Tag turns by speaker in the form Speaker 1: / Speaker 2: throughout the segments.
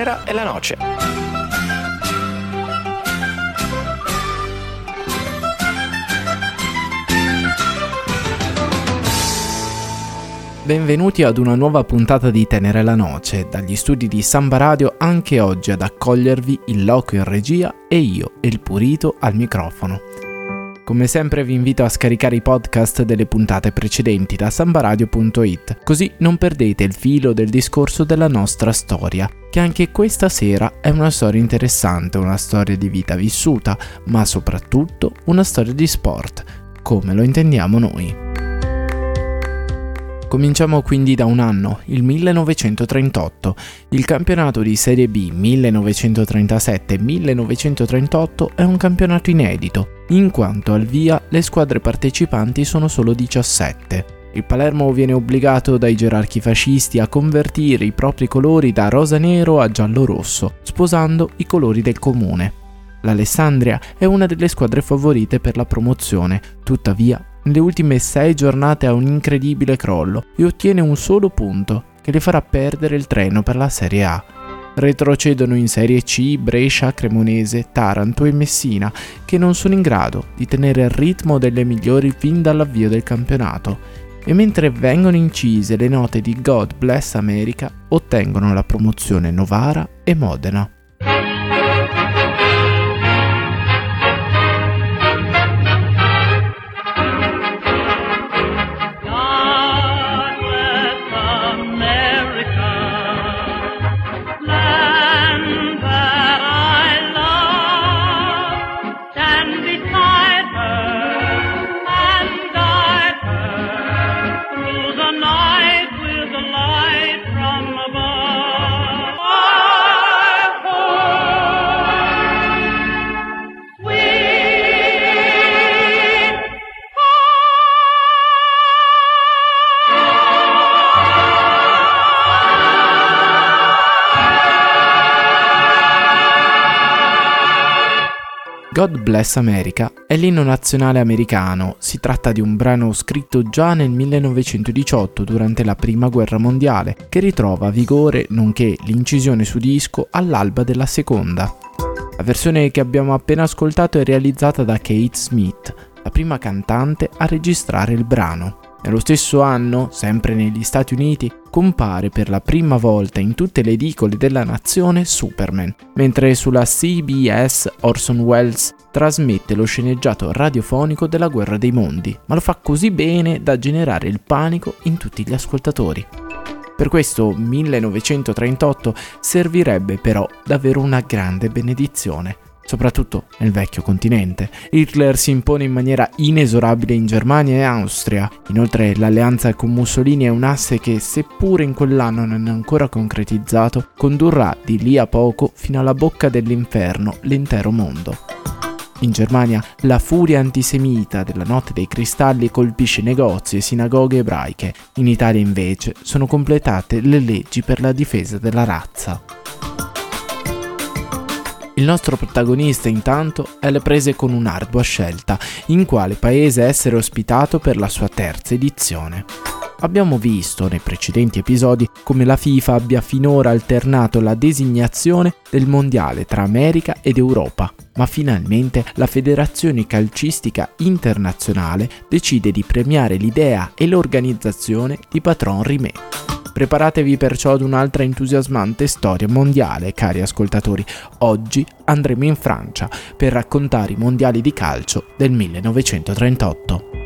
Speaker 1: tenera e la noce. Benvenuti ad una nuova puntata di Tenere la Noce, dagli studi di Samba Radio anche oggi ad accogliervi il loco in regia e io, il Purito, al microfono. Come sempre vi invito a scaricare i podcast delle puntate precedenti da sambaradio.it, così non perdete il filo del discorso della nostra storia, che anche questa sera è una storia interessante, una storia di vita vissuta, ma soprattutto una storia di sport, come lo intendiamo noi. Cominciamo quindi da un anno, il 1938. Il campionato di Serie B 1937-1938 è un campionato inedito, in quanto al via le squadre partecipanti sono solo 17. Il Palermo viene obbligato dai gerarchi fascisti a convertire i propri colori da rosa-nero a giallo-rosso, sposando i colori del comune. L'Alessandria è una delle squadre favorite per la promozione, tuttavia nelle ultime sei giornate ha un incredibile crollo e ottiene un solo punto che le farà perdere il treno per la Serie A. Retrocedono in Serie C Brescia, Cremonese, Taranto e Messina, che non sono in grado di tenere il ritmo delle migliori fin dall'avvio del campionato. E mentre vengono incise le note di God Bless America, ottengono la promozione Novara e Modena. God Bless America è l'inno nazionale americano. Si tratta di un brano scritto già nel 1918 durante la Prima Guerra Mondiale, che ritrova vigore nonché l'incisione su disco all'alba della seconda. La versione che abbiamo appena ascoltato è realizzata da Kate Smith, la prima cantante a registrare il brano. Nello stesso anno, sempre negli Stati Uniti, compare per la prima volta in tutte le edicole della nazione Superman, mentre sulla CBS Orson Welles trasmette lo sceneggiato radiofonico della Guerra dei Mondi, ma lo fa così bene da generare il panico in tutti gli ascoltatori. Per questo 1938 servirebbe però davvero una grande benedizione soprattutto nel vecchio continente. Hitler si impone in maniera inesorabile in Germania e Austria. Inoltre l'alleanza con Mussolini è un asse che, seppure in quell'anno non è ancora concretizzato, condurrà di lì a poco fino alla bocca dell'inferno l'intero mondo. In Germania la furia antisemita della notte dei cristalli colpisce negozi e sinagoghe ebraiche. In Italia invece sono completate le leggi per la difesa della razza. Il nostro protagonista intanto è alle prese con un'ardua scelta, in quale paese essere ospitato per la sua terza edizione. Abbiamo visto nei precedenti episodi come la FIFA abbia finora alternato la designazione del mondiale tra America ed Europa, ma finalmente la Federazione Calcistica Internazionale decide di premiare l'idea e l'organizzazione di Patron Rimé. Preparatevi perciò ad un'altra entusiasmante storia mondiale, cari ascoltatori. Oggi andremo in Francia per raccontare i mondiali di calcio del 1938.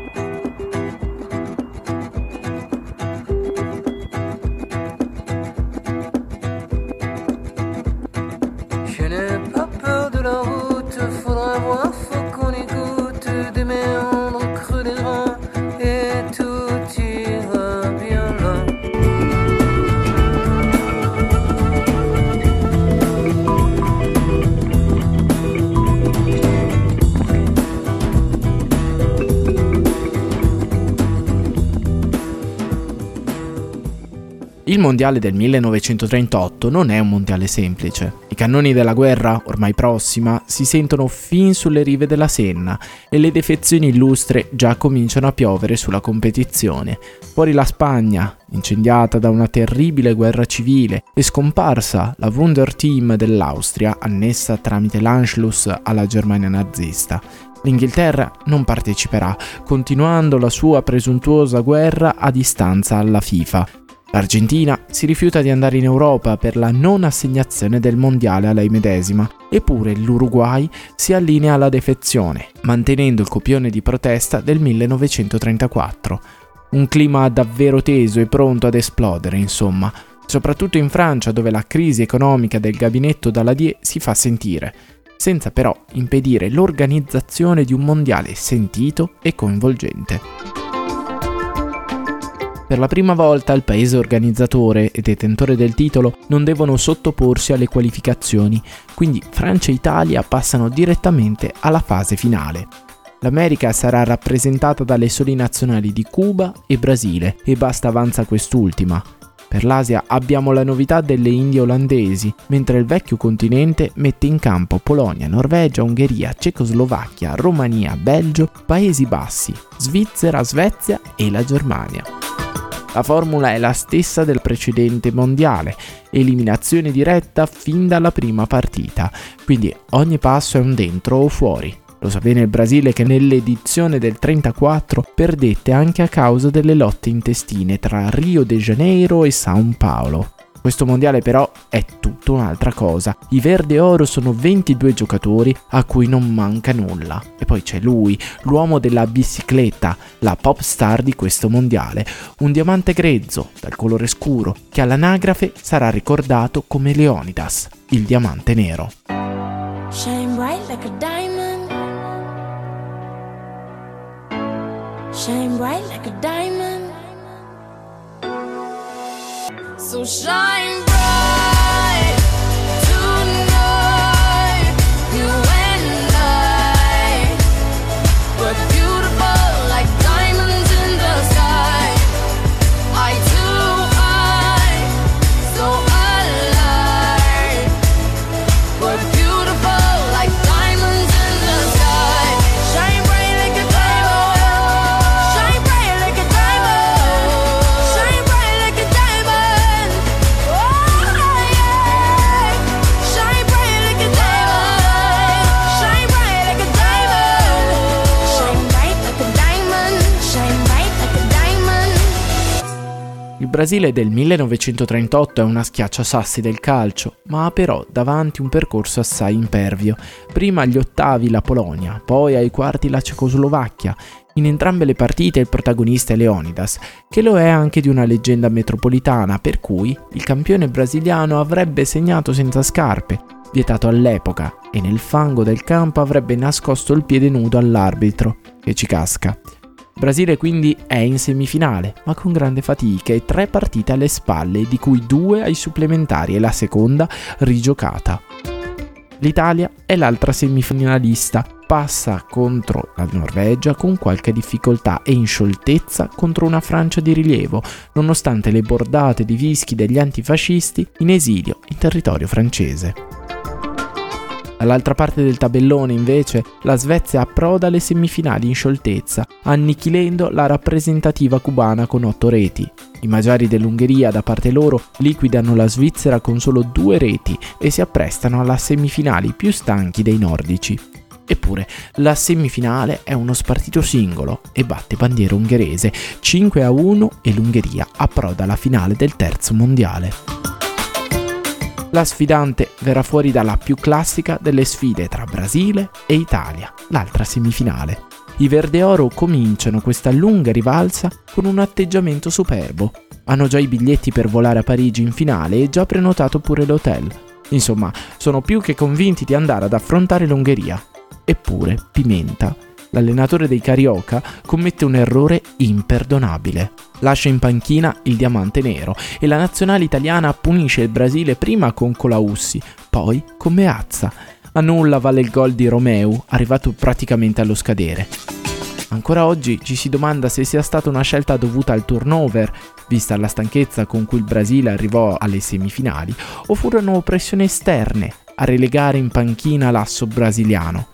Speaker 1: Il mondiale del 1938 non è un mondiale semplice. I cannoni della guerra, ormai prossima, si sentono fin sulle rive della Senna e le defezioni illustre già cominciano a piovere sulla competizione. Fuori la Spagna, incendiata da una terribile guerra civile, e scomparsa la Wunderteam dell'Austria, annessa tramite l'Anschluss alla Germania nazista. L'Inghilterra non parteciperà, continuando la sua presuntuosa guerra a distanza alla FIFA. L'Argentina si rifiuta di andare in Europa per la non assegnazione del mondiale a lei medesima, eppure l'Uruguay si allinea alla defezione, mantenendo il copione di protesta del 1934. Un clima davvero teso e pronto ad esplodere, insomma, soprattutto in Francia dove la crisi economica del gabinetto Daladier si fa sentire, senza però impedire l'organizzazione di un mondiale sentito e coinvolgente. Per la prima volta il paese organizzatore e detentore del titolo non devono sottoporsi alle qualificazioni, quindi Francia e Italia passano direttamente alla fase finale. L'America sarà rappresentata dalle soli nazionali di Cuba e Brasile e basta avanza quest'ultima. Per l'Asia abbiamo la novità delle Indie olandesi, mentre il vecchio continente mette in campo Polonia, Norvegia, Ungheria, Cecoslovacchia, Romania, Belgio, Paesi Bassi, Svizzera, Svezia e la Germania. La formula è la stessa del precedente mondiale, eliminazione diretta fin dalla prima partita, quindi ogni passo è un dentro o fuori. Lo sa bene il Brasile che nell'edizione del 34 perdette anche a causa delle lotte intestine tra Rio de Janeiro e São Paulo. Questo mondiale però è tutta un'altra cosa. I Verde Oro sono 22 giocatori a cui non manca nulla. E poi c'è lui, l'uomo della bicicletta, la pop star di questo mondiale. Un diamante grezzo, dal colore scuro, che all'anagrafe sarà ricordato come Leonidas, il diamante nero. Shine bright like a diamond. Shine bright like a diamond. So shine Brasile del 1938 è una schiacciasassi del calcio, ma ha però davanti un percorso assai impervio. Prima agli ottavi la Polonia, poi ai quarti la Cecoslovacchia. In entrambe le partite il protagonista è Leonidas, che lo è anche di una leggenda metropolitana, per cui il campione brasiliano avrebbe segnato senza scarpe, vietato all'epoca, e nel fango del campo avrebbe nascosto il piede nudo all'arbitro, che ci casca. Brasile quindi è in semifinale, ma con grande fatica e tre partite alle spalle, di cui due ai supplementari e la seconda rigiocata. L'Italia è l'altra semifinalista, passa contro la Norvegia con qualche difficoltà e in scioltezza contro una Francia di rilievo, nonostante le bordate di fischi degli antifascisti in esilio in territorio francese. Dall'altra parte del tabellone, invece, la Svezia approda alle semifinali in scioltezza, annichilendo la rappresentativa cubana con otto reti. I magiari dell'Ungheria, da parte loro, liquidano la Svizzera con solo due reti e si apprestano alla semifinali più stanchi dei nordici. Eppure, la semifinale è uno spartito singolo e batte bandiera ungherese 5 a 1 e l'Ungheria approda alla finale del terzo mondiale. La sfidante verrà fuori dalla più classica delle sfide tra Brasile e Italia, l'altra semifinale. I Verde Oro cominciano questa lunga rivalsa con un atteggiamento superbo. Hanno già i biglietti per volare a Parigi in finale e già prenotato pure l'hotel. Insomma, sono più che convinti di andare ad affrontare l'Ungheria. Eppure, Pimenta, l'allenatore dei Carioca, commette un errore imperdonabile. Lascia in panchina il diamante nero e la nazionale italiana punisce il Brasile prima con Colaussi, poi con Meazza. A nulla vale il gol di Romeu, arrivato praticamente allo scadere. Ancora oggi ci si domanda se sia stata una scelta dovuta al turnover, vista la stanchezza con cui il Brasile arrivò alle semifinali, o furono pressioni esterne a relegare in panchina l'asso brasiliano.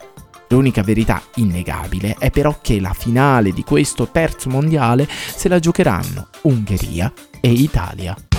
Speaker 1: L'unica verità innegabile è però che la finale di questo terzo mondiale se la giocheranno Ungheria e Italia.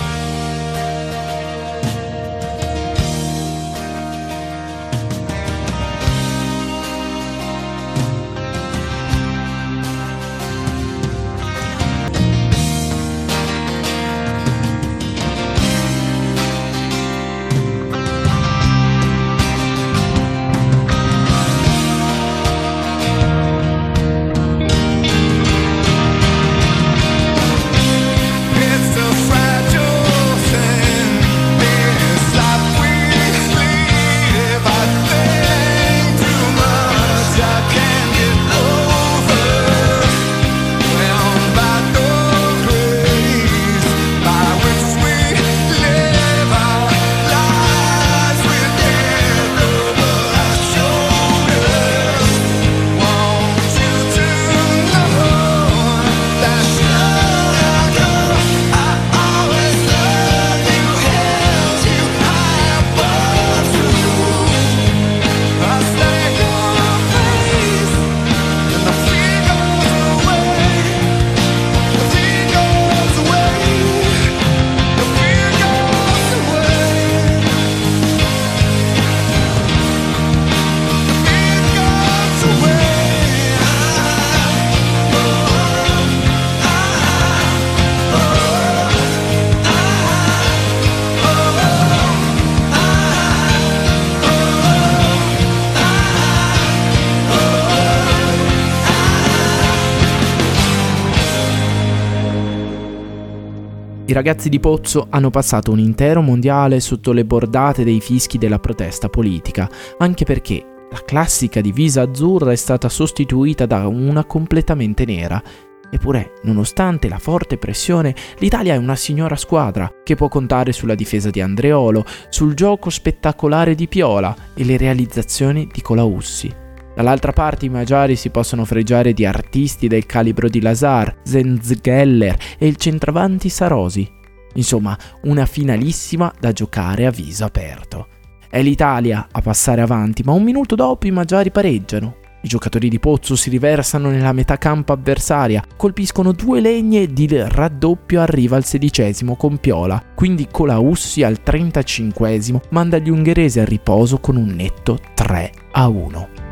Speaker 1: I ragazzi di Pozzo hanno passato un intero mondiale sotto le bordate dei fischi della protesta politica, anche perché la classica divisa azzurra è stata sostituita da una completamente nera. Eppure, nonostante la forte pressione, l'Italia è una signora squadra che può contare sulla difesa di Andreolo, sul gioco spettacolare di Piola e le realizzazioni di Colaussi. Dall'altra parte i magiari si possono fregiare di artisti del calibro di Lazar, Zenzgeller e il centravanti Sarosi. Insomma, una finalissima da giocare a viso aperto. È l'Italia a passare avanti, ma un minuto dopo i magiari pareggiano. I giocatori di Pozzo si riversano nella metà campo avversaria, colpiscono due legne ed il raddoppio arriva al sedicesimo con Piola, quindi Colaussi al 35 manda gli ungheresi a riposo con un netto 3 a 1.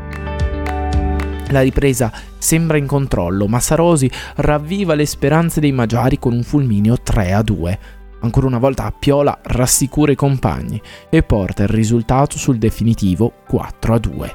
Speaker 1: La ripresa sembra in controllo, ma Sarosi ravviva le speranze dei magiari con un fulmineo 3 a 2. Ancora una volta Piola rassicura i compagni e porta il risultato sul definitivo 4 a 2.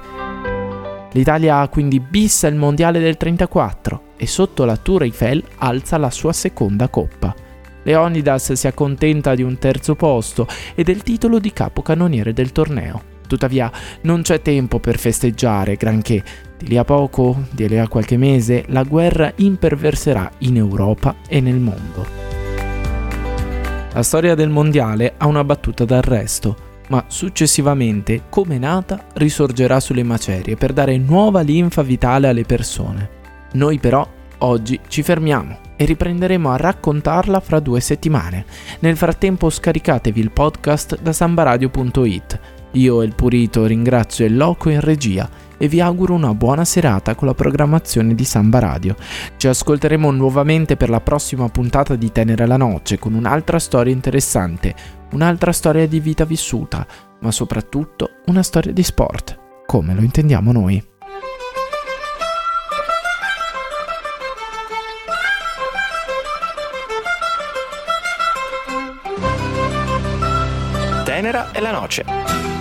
Speaker 1: L'Italia quindi bissa il mondiale del 34 e sotto la Tour Eiffel alza la sua seconda coppa. Leonidas si accontenta di un terzo posto e del titolo di capocannoniere del torneo. Tuttavia non c'è tempo per festeggiare granché. Di lì a poco, di lì a qualche mese, la guerra imperverserà in Europa e nel mondo. La storia del mondiale ha una battuta d'arresto, ma successivamente, come nata, risorgerà sulle macerie per dare nuova linfa vitale alle persone. Noi però oggi ci fermiamo e riprenderemo a raccontarla fra due settimane. Nel frattempo scaricatevi il podcast da sambaradio.it io e il Purito ringrazio il Loco in regia e vi auguro una buona serata con la programmazione di Samba Radio. Ci ascolteremo nuovamente per la prossima puntata di Tenere la Noce con un'altra storia interessante, un'altra storia di vita vissuta, ma soprattutto una storia di sport, come lo intendiamo noi. Tenera e la Noce.